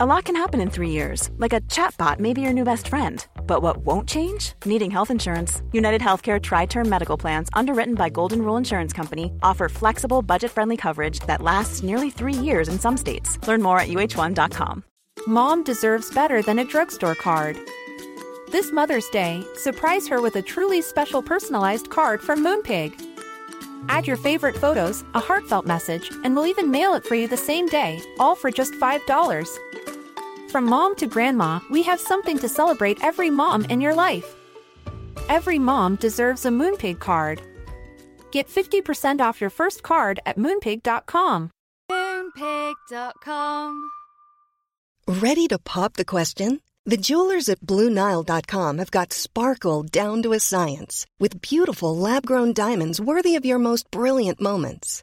A lot can happen in three years, like a chatbot may be your new best friend. But what won't change? Needing health insurance. United Healthcare Tri Term Medical Plans, underwritten by Golden Rule Insurance Company, offer flexible, budget friendly coverage that lasts nearly three years in some states. Learn more at uh1.com. Mom deserves better than a drugstore card. This Mother's Day, surprise her with a truly special personalized card from Moonpig. Add your favorite photos, a heartfelt message, and we'll even mail it for you the same day, all for just $5. From mom to grandma, we have something to celebrate every mom in your life. Every mom deserves a Moonpig card. Get 50% off your first card at moonpig.com. Moonpig.com. Ready to pop the question? The jewelers at BlueNile.com have got sparkle down to a science with beautiful lab grown diamonds worthy of your most brilliant moments.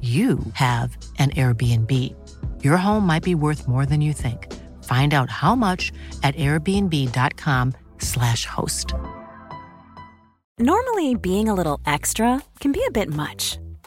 you have an Airbnb. Your home might be worth more than you think. Find out how much at airbnb.com/slash host. Normally, being a little extra can be a bit much,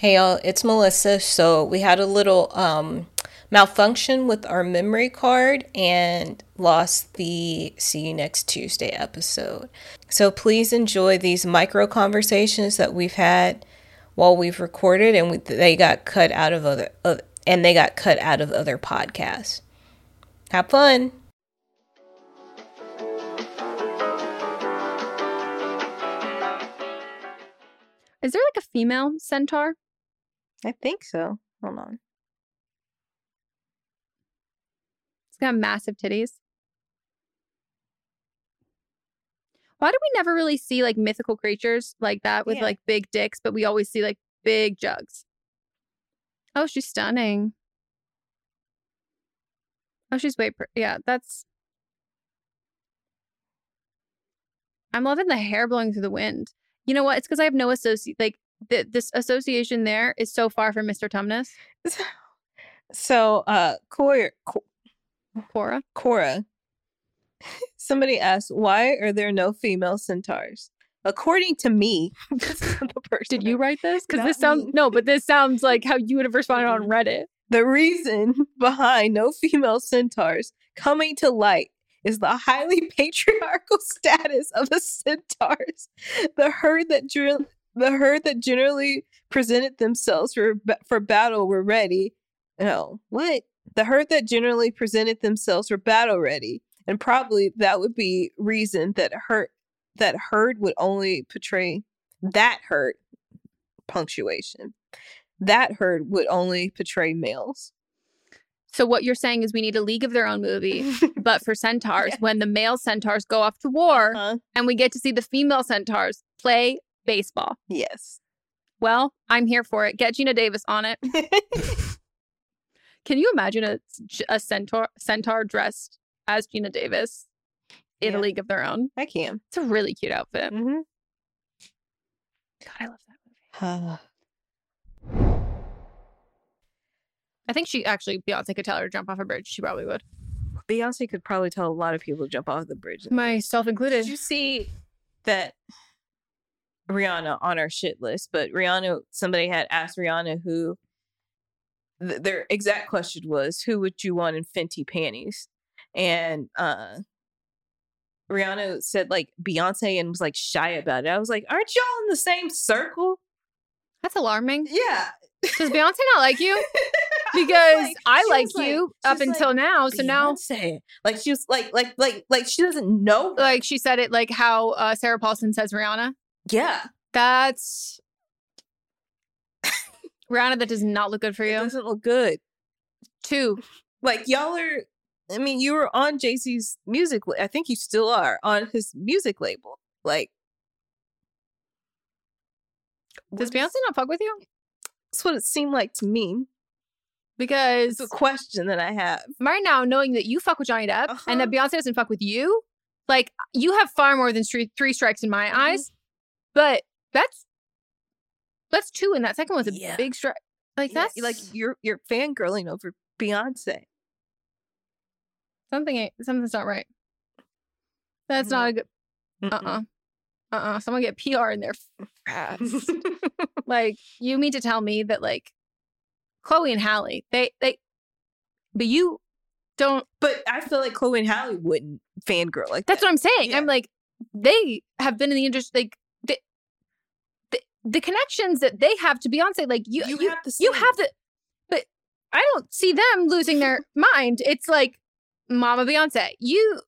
Hey y'all, it's Melissa. So we had a little um, malfunction with our memory card and lost the See You Next Tuesday episode. So please enjoy these micro conversations that we've had while we've recorded, and we, they got cut out of other and they got cut out of other podcasts. Have fun. Is there like a female centaur? I think so. Hold on. It's got massive titties. Why do we never really see like mythical creatures like that with Yeah. like big dicks, but we always see like big jugs? Oh, she's stunning. Oh, she's way. Pr- yeah, that's. I'm loving the hair blowing through the wind. You know what? It's because I have no associate. Like th- this association there is so far from Mr. Tumnus. So, uh, Quora, Quora. Quora, somebody asked, why are there no female centaurs? According to me, the person. Did you write this? Because this sounds me. no, but this sounds like how you would have responded on Reddit. The reason behind no female centaurs coming to light is the highly patriarchal status of the centaurs. The herd that dr- the herd that generally presented themselves for for battle were ready. No, what? The herd that generally presented themselves were battle ready, and probably that would be reason that herd that herd would only portray that herd punctuation. That herd would only portray males. So what you're saying is we need a League of Their Own movie, but for centaurs, Yeah. when the male centaurs go off to war, Uh-huh. and we get to see the female centaurs play baseball. Yes. Well, I'm here for it. Get Geena Davis on it. Can you imagine a, a centaur centaur dressed as Geena Davis in Yeah. a league of their own? I can. It's a really cute outfit. Mm-hmm. God, I love that movie. Uh, I think she actually Beyonce could tell her to jump off a bridge. She probably would. Beyonce could probably tell a lot of people to jump off the bridge. Myself included. Did you see that Rihanna on our shit list? But Rihanna, somebody had asked Rihanna who th- their exact question was, "Who would you want in Fenty panties?" And uh Rihanna said like Beyonce and was like shy about it. I was like, "Aren't y'all in the same circle?" That's alarming. Yeah. Does Beyonce not like you? Because like- I like like- you she up was like, until now. So now, Beyonce. like she was like like like like she doesn't know. like she said it like how uh, Sarah Paulson says Rihanna. Yeah, That's Rihanna. That does not look good for it you. doesn't look good. Two. like y'all are i mean you were on jay-z's music i think you still are on his music label like Does Beyonce not fuck with you? that's what it seemed like to me Because it's a question that i have right now, knowing that you fuck with Johnny Depp and that Uh-huh. Beyonce doesn't fuck with you, like you have far more than three, three strikes in my Mhm. eyes. But that's that's two, and that second was a Yeah. big strike. Like Yeah, that's like you're you're fangirling over beyonce something. ain't- Something's not right. That's not a good. Uh uh-uh. uh. Uh Someone get PR in there fast. like you mean to tell me that like Chloe and Halle, they they, but you don't. but i feel like chloe and Halle wouldn't fangirl like That's that. what I'm saying. Yeah. I'm like, they have been in the industry. Like the, connections that they have to Beyonce. Like you, you, you, have the you have the. But I don't see them losing their mind. It's like, Mama Beyonce, you.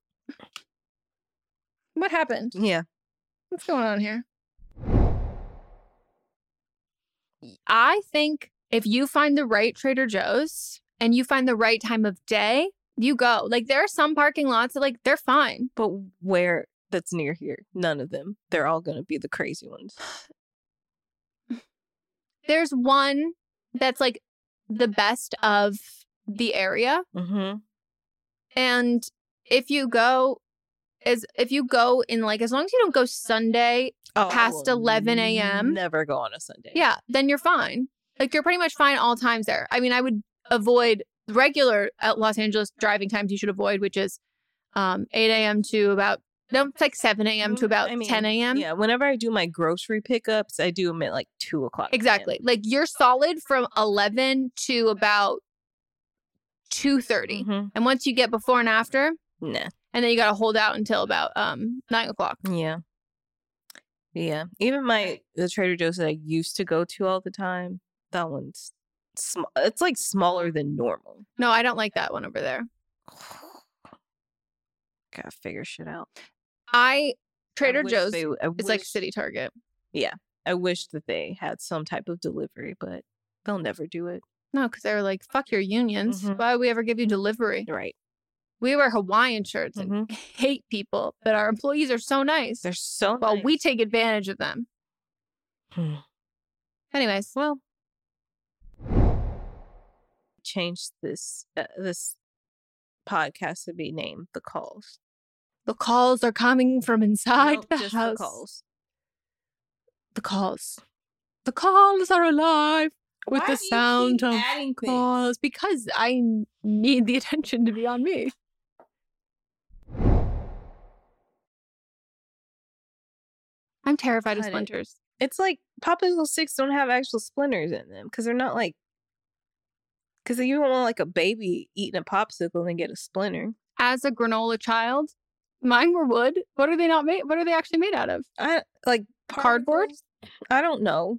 What happened? yeah What's going on here? I think if you find the right Trader Joe's and you find the right time of day, you go. Like there are some parking lots that like they're fine. but where that's near here none of them they're all gonna be the crazy ones There's one that's like the best of the area. mm-hmm. And if you go is if you go in like as long as you don't go Sunday, oh, Past 11 a.m.. never go on a sunday yeah, then you're fine. Like you're pretty much fine all times there. I mean, I would avoid regular uh, Los Angeles driving times you should avoid, which is um 8 a.m. to about no, it's like 7 a.m. to Mm, about I mean, 10 a.m. Yeah, whenever I do my grocery pickups, I do them at like two o'clock. Exactly. Like you're solid from 11 to about 2:30. Mhm. And once you get before and after, Nah. and then you got to hold out until about um nine o'clock. Yeah. Yeah. Even my the Trader Joe's that I used to go to all the time, that one's sm- it's like smaller than normal. No, I don't like that one over there. Gotta figure shit out. I I Trader wish Joe's they- I is like City Target. Yeah. I wish that they had some type of delivery, but they'll never do it. No, because they were like, "Fuck your unions. Mhm. Why would we ever give you delivery?" Right. We wear Hawaiian shirts and Mhm. hate people, but our employees are so nice. They're so well, we take advantage of them. Hmm. Anyways, well change this uh, this podcast to be named the calls the calls are coming from inside the house. the calls The calls. The calls are alive with Why the sound of calls because I need the attention to be on me. I'm terrified of Cut it. splinters. it's like popsicle sticks don't have actual splinters in them because they're not like because you don't want like a baby eating a popsicle and then get a splinter As a granola child, mine were wood. What are they not made? What are they actually made out of? i like Cardboard? i don't know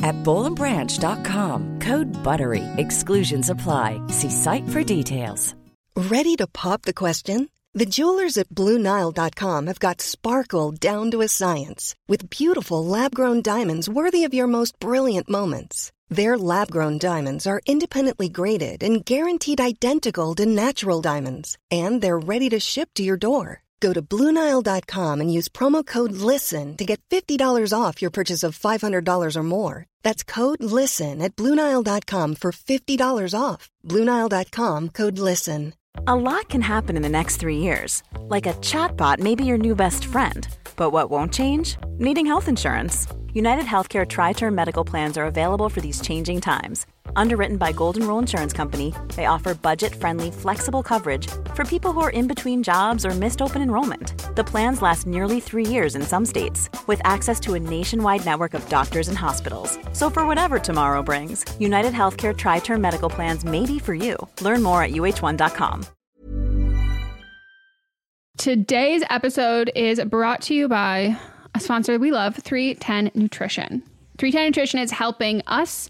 at bollandbranch.com. Code BUTTERY. Exclusions apply. See site for details. Ready to pop the question? The jewelers at BlueNile.com have got sparkle down to a science with beautiful lab grown diamonds worthy of your most brilliant moments. Their lab grown diamonds are independently graded and guaranteed identical to natural diamonds, and they're ready to ship to your door. Go to BlueNile.com and use promo code LISTEN to get $50 off your purchase of $500 or more. That's code LISTEN at BlueNile.com for $50 off. BlueNile.com code LISTEN. A lot can happen in the next three years. Like a chatbot may be your new best friend. But what won't change? Needing health insurance. United Healthcare Tri Term Medical Plans are available for these changing times. Underwritten by Golden Rule Insurance Company, they offer budget friendly, flexible coverage for people who are in between jobs or missed open enrollment. The plans last nearly three years in some states, with access to a nationwide network of doctors and hospitals. So, for whatever tomorrow brings, United Healthcare Tri Term Medical Plans may be for you. Learn more at uh1.com. Today's episode is brought to you by a sponsor we love, 310 Nutrition. 310 Nutrition is helping us,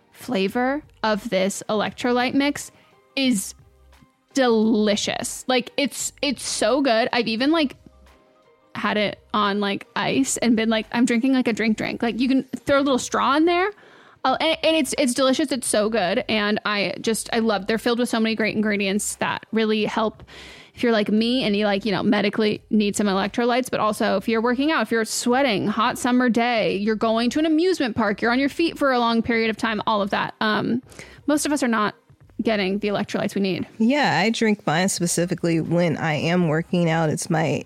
flavor of this electrolyte mix is delicious. Like it's it's so good. I've even like had it on like ice and been like I'm drinking like a drink drink. Like you can throw a little straw in there. Oh, and, and it's it's delicious. It's so good, and I just I love. They're filled with so many great ingredients that really help if you're like me and you like, you know, medically need some electrolytes, but also if you're working out, if you're sweating, hot summer day, you're going to an amusement park, you're on your feet for a long period of time, all of that. Um, most of us are not getting the electrolytes we need. Yeah, I drink mine specifically when I am working out. It's my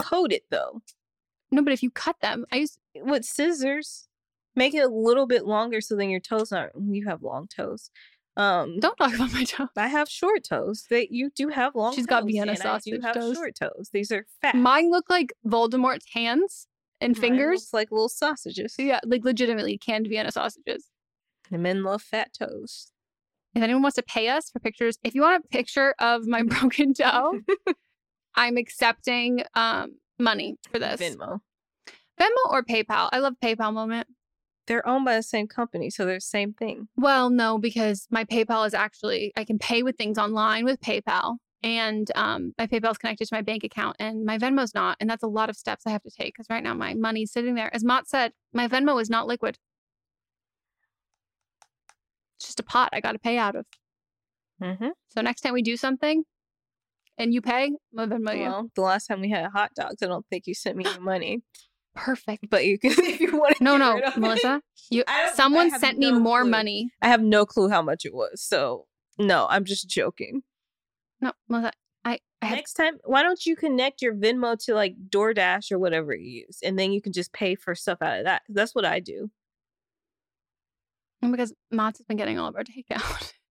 coat it though. No, but if you cut them, I use with scissors. Make it a little bit longer so then your toes aren't. You have long toes. Um, don't talk about my toes. I have short toes. That you do have long. She's toes, got Vienna sausage do have toes. short toes. These are fat. Mine look like Voldemort's hands and Mine fingers. like little sausages. Yeah, like legitimately canned Vienna sausages. The men love fat toes. If anyone wants to pay us for pictures, if you want a picture of my broken toe, I'm accepting um, money for this. Venmo. Venmo or PayPal? I love PayPal moment. They're owned by the same company, so they're the same thing. Well, no, because my PayPal is actually I can pay with things online with PayPal, and um, my PayPal is connected to my bank account, and my Venmo's not, and that's a lot of steps I have to take because right now my money's sitting there. As Mott said, my Venmo is not liquid. It's just a pot I got to pay out of. Mm-hmm. So next time we do something and you pay, I'm gonna Venmo. Well, the last time we had hot dogs, I don't think you sent me any money, Perfect. but you can if you want. No, no, Melissa. You someone sent me no more clue. money. I have no clue how much it was, so no, I'm just joking. No, Melissa. I, I have Next time, why don't you connect your Venmo to like DoorDash or whatever you use, and then you can just pay for stuff out of that. That's what I do. because Mott's has been getting all of our takeout.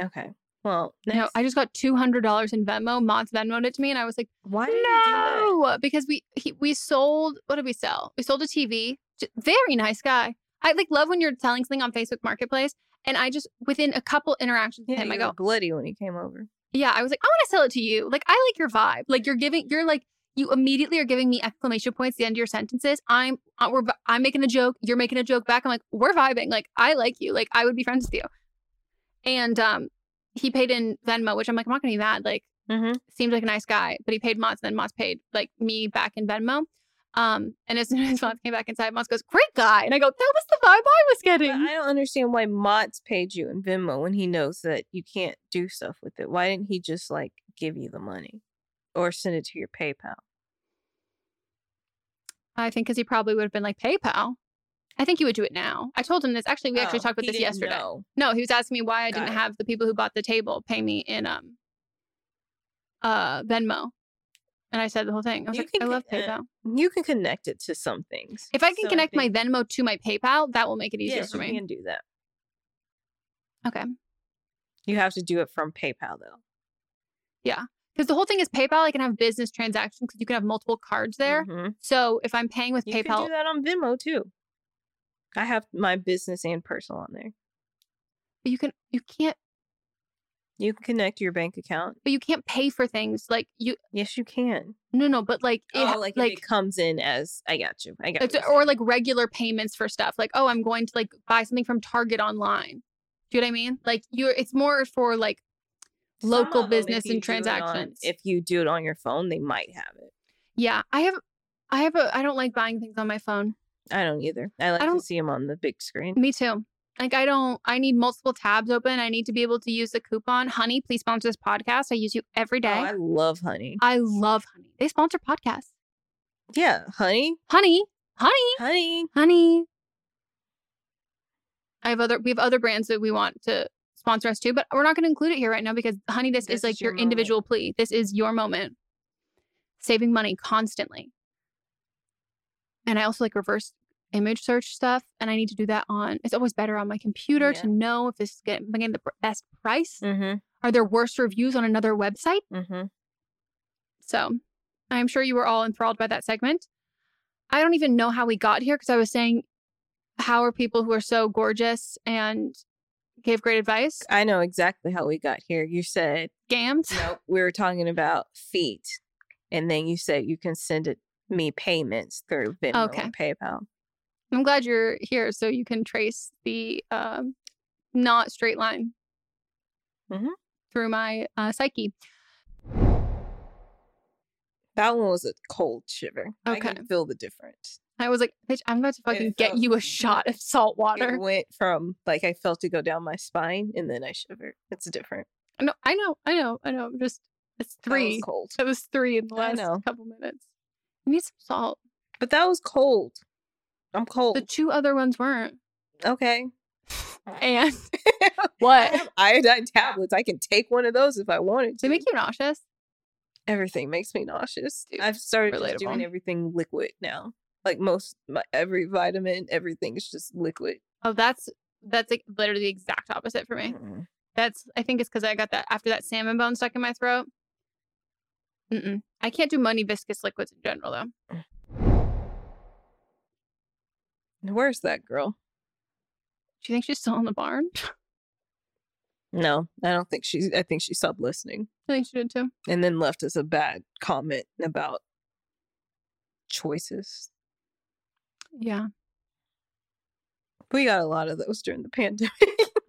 Okay. Well, No, I just got two hundred dollars in Venmo. Mott's Venmoed it to me, and I was like, why did you do that? no, because we he, we sold. What did we sell? We sold a TV. Very nice guy. I like love when you're selling something on Facebook Marketplace, and I just within a couple interactions with Yeah, him, I go, bloody when he came over. yeah, I was like, I want to sell it to you. Like, I like your vibe. Like, you're giving, you're like, you immediately are giving me exclamation points at the end of your sentences. I'm, uh, we're, I'm making a joke. You're making a joke back. I'm like, we're vibing. Like, I like you. Like, I would be friends with you. And um, he paid in Venmo, which I'm like, I'm not gonna be mad. Like, Mm-hmm. seems like a nice guy, but he paid Mott's, and then Mott's paid like me back in Venmo. Um, and as soon as Mott's came back inside, Mott's goes, great guy. And I go, that was the vibe I was But getting. I don't understand why Mott's paid you in Venmo when he knows that you can't do stuff with it. Why didn't he just like give you the money or send it to your PayPal? I think because he probably would have been like PayPal. I think he would do it now. I told him this. Actually, we actually Oh, talked about this yesterday. know. No, he was asking me why I Got didn't it. have the people who bought the table pay me in um uh Venmo. And I said the whole thing. I was You like, I love PayPal. You can connect it to some things. If I can So connect my Venmo to my PayPal, that will make it easier yes, for me. you can do that. Okay. You have to do it from PayPal though. Yeah. Because the whole thing is PayPal, I can have business transactions because you can have multiple cards there. Mhm. So if I'm paying with PayPal. You can do that on Venmo too. I have my business and personal on there. but you can you can't You can connect your bank account. but you can't pay for things like you Yes, you can. no no but like it, oh, like, like if it comes in as I got you. I got you. or like regular payments for stuff like oh i'm going to like buy something from target online do you know what i mean like you're it's more for like local of 'em, if business and it on- transactions if you do it on your phone, they might have it. yeah i have i have a i don't like buying things on my phone I don't either. I like don't- to see them on the big screen. me too like i don't i need multiple tabs open i need to be able to use the coupon honey please sponsor this podcast i use you every oh, day. Oh, I love honey. I love honey they sponsor podcasts Yeah, honey, honey honey honey. honey. I have other we have other brands that we want to sponsor us too, but we're not going to include it here right now because honey, this, This is like is your, your individual plea. This is your moment. Saving money constantly. And I also like reverse image search stuff, and I need to do that on. It's always better on my computer Yeah. to know if this is getting, getting the best price. Mm-hmm. Are there worse reviews on another website? Mm-hmm. So I'm sure you were all enthralled by that segment. I don't even know how we got here because I was saying, how are people who are so gorgeous and gave great advice? I know exactly how we got here. You said Gams? nope. We were talking about feet, and then you said you can send it me payments through Venmo Okay. and PayPal. I'm glad you're here so you can trace the um, not straight line Mhm. through my uh, psyche. That one was a cold shiver. I Okay. can feel the difference. I was like, bitch, I'm about to fucking get felt- you a shot of salt water. It went from like I felt it go down my spine, and then I shivered. It's different. I know, I know, I know, I know. I'm just, it's That was three. cold, It was three in the I last couple minutes. You need some salt. but that was cold. I'm cold. The two other ones weren't. okay. And I what? have iodine tablets. I can take one of those if I wanted to. They make you nauseous. everything makes me nauseous. Dude, I've started doing everything liquid now. Like most, my, every vitamin, everything is just liquid. Oh, that's that's like literally the exact opposite for me. Mm-mm. That's I think it's because I got that after that salmon bone stuck in my throat. Mm-mm. I can't do money viscous liquids in general though. Where's that girl? Do you think she's still in the barn? No, I don't think she's. I think she stopped listening I think she did too. and then left us a bad comment about choices. Yeah, We got a lot of those during the pandemic.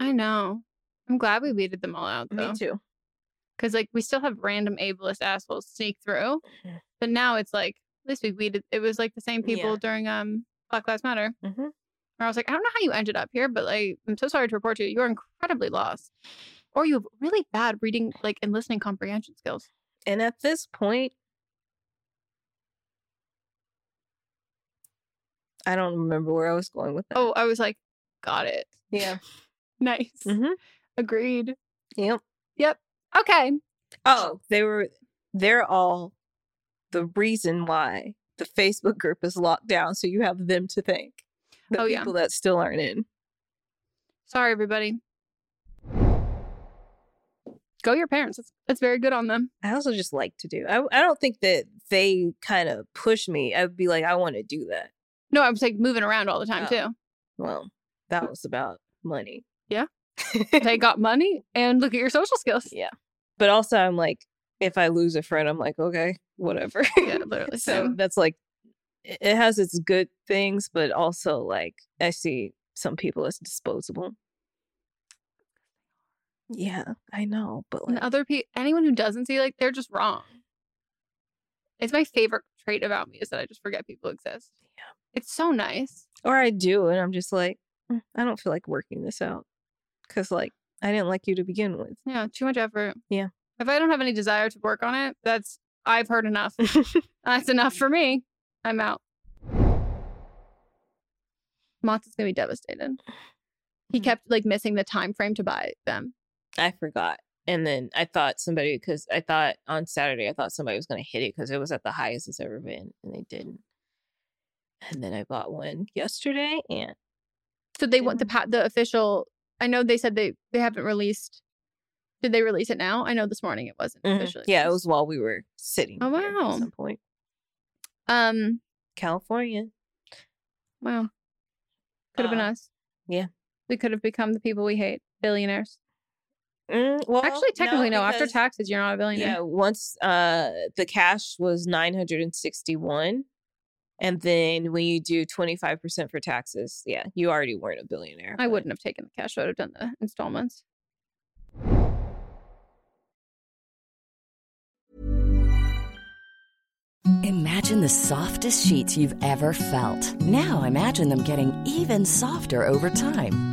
I know. I'm glad we weeded them all out though. Me too. Because like we still have random ableist assholes sneak through, Mhm. but now it's like at least we weeded. It was like the same people Yeah. during um Black Lives Matter. hmm Where I was like, I don't know how you ended up here, but like I'm so sorry to report to you, you're incredibly lost. or you have really bad reading, like and listening comprehension skills. And at this point, I don't remember where I was going with that. Oh, I was like, got it. yeah. Nice. Mm-hmm. Agreed. Yep. Yep. Okay. Oh, they were. They're all the reason why the Facebook group is locked down. So you have them to thank. The Oh, yeah. people that still aren't in. Sorry, everybody. Go your parents. It's, it's very good on them. I also just like to do. I I don't think that they kind of push me. I'd be like, I want to do that. No, I was like moving around all the time Oh. too. Well, that was about money. Yeah. They got money and look at your social skills. Yeah. But also, I'm like, if I lose a friend, I'm like, okay, whatever. Yeah, literally. so same. that's like, it has its good things, but also like, I see some people as disposable. Yeah, I know, but And other people, anyone who doesn't see, like, they're just wrong. It's my favorite trait about me is that I just forget people exist. Yeah. It's so nice. or I do, and I'm just like, "Mm, I don't feel like working this out because like I didn't like you to begin with. Yeah, too much effort. Yeah. If I don't have any desire to work on it, that's I've heard enough. that's enough for me. I'm out. Mott's is gonna be devastated. He Mhm. kept like missing the time frame to buy them. I forgot. And then I thought somebody, because I thought on Saturday, I thought somebody was going to hit it because it was at the highest it's ever been, and they didn't. And then I bought one yesterday, and So they want the pa- the official. I know they said they they haven't released. Did they release it now? I know this morning it wasn't Mhm. officially. yeah, it was while we were sitting. Oh, wow. At some point, Um. California. Wow. Could have been Uh, us. yeah. We could have become the people we hate, billionaires. Mm, well, Actually, technically, no. After taxes, you're not a billionaire. Yeah, once uh the cash was nine hundred and sixty one, and then when you do twenty five percent for taxes, yeah, you already weren't a billionaire. I but- wouldn't have taken the cash. I would have done the installments. Imagine the softest sheets you've ever felt. Now imagine them getting even softer over time.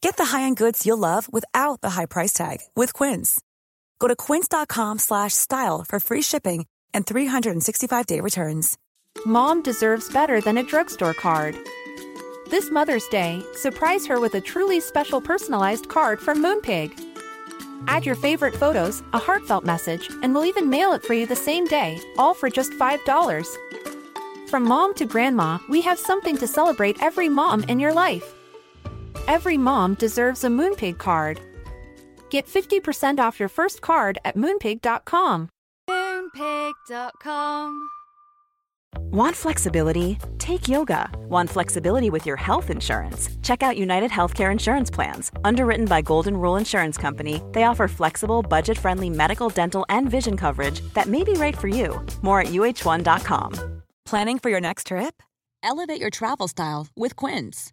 Get the high-end goods you'll love without the high price tag with Quince. Go to quince.com slash style for free shipping and 365-day returns. Mom deserves better than a drugstore card. This Mother's Day, surprise her with a truly special personalized card from Moonpig. Add your favorite photos, a heartfelt message, and we'll even mail it for you the same day, all for just $5. From mom to grandma, we have something to celebrate every mom in your life. Every mom deserves a Moonpig card. Get 50% off your first card at moonpig.com. Moonpig.com. Want flexibility? Take yoga. Want flexibility with your health insurance? Check out United Healthcare Insurance Plans. Underwritten by Golden Rule Insurance Company, they offer flexible, budget friendly medical, dental, and vision coverage that may be right for you. More at uh1.com. Planning for your next trip? Elevate your travel style with Quince.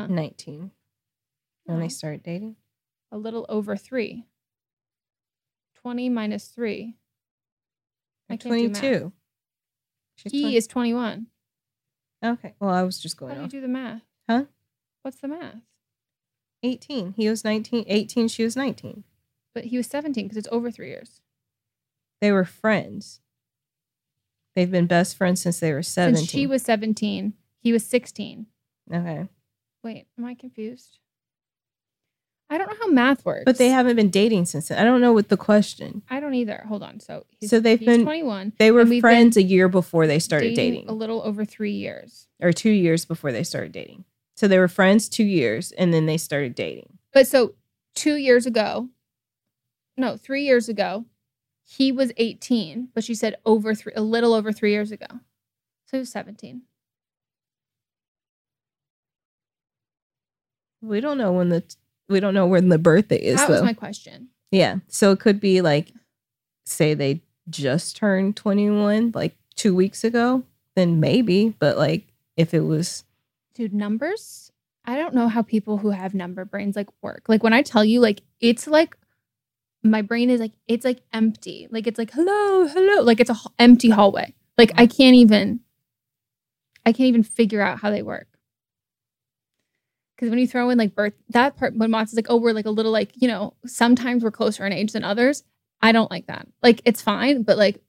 Huh. 19 when they started dating. A little over three. 20 minus three. I can't do math. 22. She's He 20 is 21. Okay. Well, I was just How going do you off. do the math? Huh? What's the math? 18. He was 19. 18. She was 19. But he was 17 because it's over three years. They were friends. They've been best friends since they were 17. Since she was 17, he was 16. okay. Wait, am I confused? I don't know how math works. But they haven't been dating since then. I don't know what the question. I don't either. Hold on. So, he's, so they've been 21. They were and we've been friends a year before they started dating, a little over three years. or two years before they started dating. So they were friends two years, and then they started dating. But so two years ago, no, three years ago, he was 18, but she said over three, a little over three years ago. So he was 17. We don't know when the we don't know when the birthday is. that was though. my question. Yeah. So it could be like, say they just turned 21 like two weeks ago, then maybe. But like if it was, Dude, numbers, I don't know how people who have number brains like work. Like when I tell you, like, it's like, my brain is like, it's like empty. Like, it's like, hello, hello. Like, it's a h- empty hallway. Like, I uh-huh. can't even, I can't even figure out how they work. Because when you throw in like birth, that part, when Mott's is like, oh, we're like a little like, you know, sometimes we're closer in age than others. I don't like that. Like, it's fine, but like,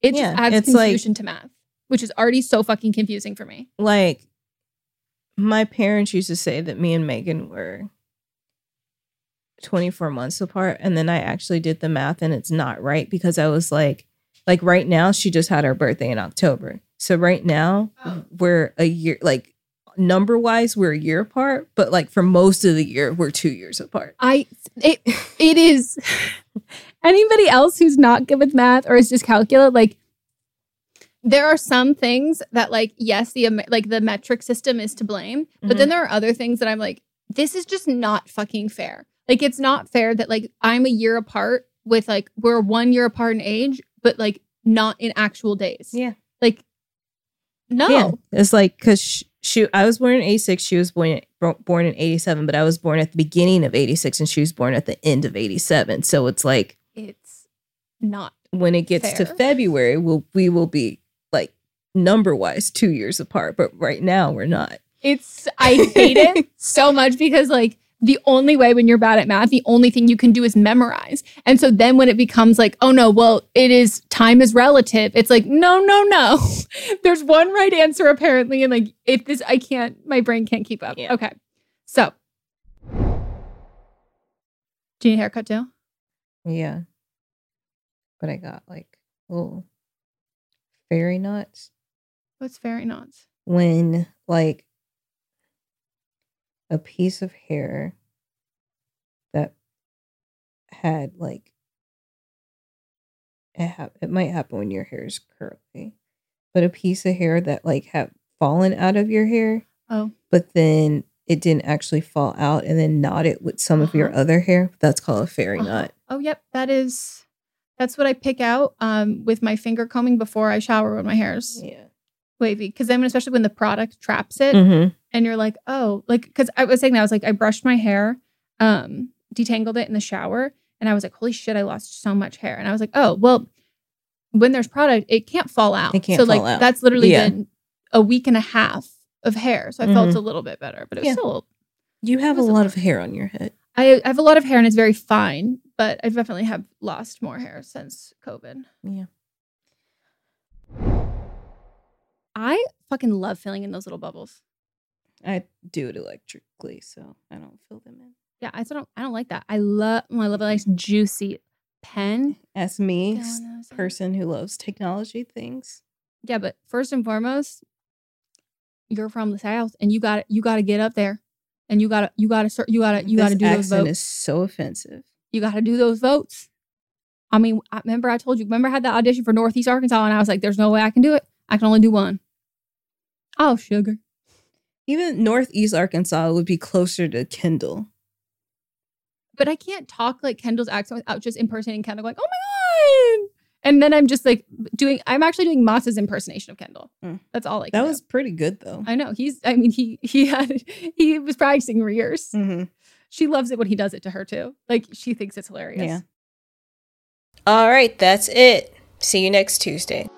it Yeah, just adds it's like- confusion to math, which is already so fucking confusing for me. like, my parents used to say that me and Megan were 24 months apart. And then I actually did the math and it's not right because I was like, like right now, she just had her birthday in October. So right now, oh. we're a year, like number wise, we're a year apart. But like for most of the year, we're two years apart. I it it is anybody else who's not good with math or is just calculate like there are some things that like yes the like the metric system is to blame but then mm-hmm. there are other things that I'm like this is just not fucking fair like it's not fair that like I'm a year apart with like we're one year apart in age but like not in actual days Yeah. like no Yeah, it's like because she, she, I was born in '86. She was born born in '87, but I was born at the beginning of '86, and she was born at the end of '87. So it's like it's not when it gets to February, we'll we will be like number wise two years apart, but right now we're not. It's I hate it so much because like the only way when you're bad at math, the only thing you can do is memorize. And so then when it becomes like, oh no, well, it is time is relative, it's like, no, no, no. There's one right answer apparently. And like if this I can't, my brain can't keep up. Yeah. Okay. So do you need a haircut too? Yeah, but I got like little fairy nuts What's fairy knots? when like a piece of hair that had like it, hap- it might happen when your hair is curly but a piece of hair that like had fallen out of your hair Oh. but then it didn't actually fall out and then knot it with some of your Uh-huh. other hair that's called a fairy Uh-huh. knot Oh, yep. That is that's what I pick out um with my finger combing before I shower when my hair's yeah wavy. Cause then especially when the product traps it mm-hmm. And you're like, oh, like because I was saying that I was like, I brushed my hair, um, detangled it in the shower, and I was like, holy shit, I lost so much hair. And I was like, oh, well, when there's product, it can't fall out. It can't so like fall out. that's literally Yeah. been a week and a half of hair. So I felt Mhm. a little bit better, but it was Yeah. still you have a a lot lot. of hair on your head I, I have a lot of hair and it's very fine, but I definitely have lost more hair since COVID. yeah I fucking love filling in those little bubbles. I do it electrically so i don't fill them in Yeah, I don't I don't like that. I love oh, I love a nice juicy pen. As me, Fill s- in those in. person who loves technology things. Yeah, but first and foremost, you're from the south and you got you got to get up there, and you got to you got to you got to you got to do those votes. is so offensive. you got to do those votes. I mean, I remember I told you, remember I had that audition for Northeast Arkansas and I was like, there's no way I can do it. I can only do one. Oh, sugar. Even Northeast Arkansas would be closer to Kendall. But I can't talk like Kendall's accent without just impersonating Kendall, going, oh my God. And then I'm just like doing, I'm actually doing Moss's impersonation of Kendall. Mm. That's all I can. That was pretty good though. I know. He's, I mean, he, he had, he was practicing for years. Mhm. She loves it when he does it to her too. Like she thinks it's hilarious. Yeah. All right, that's it. See you next Tuesday.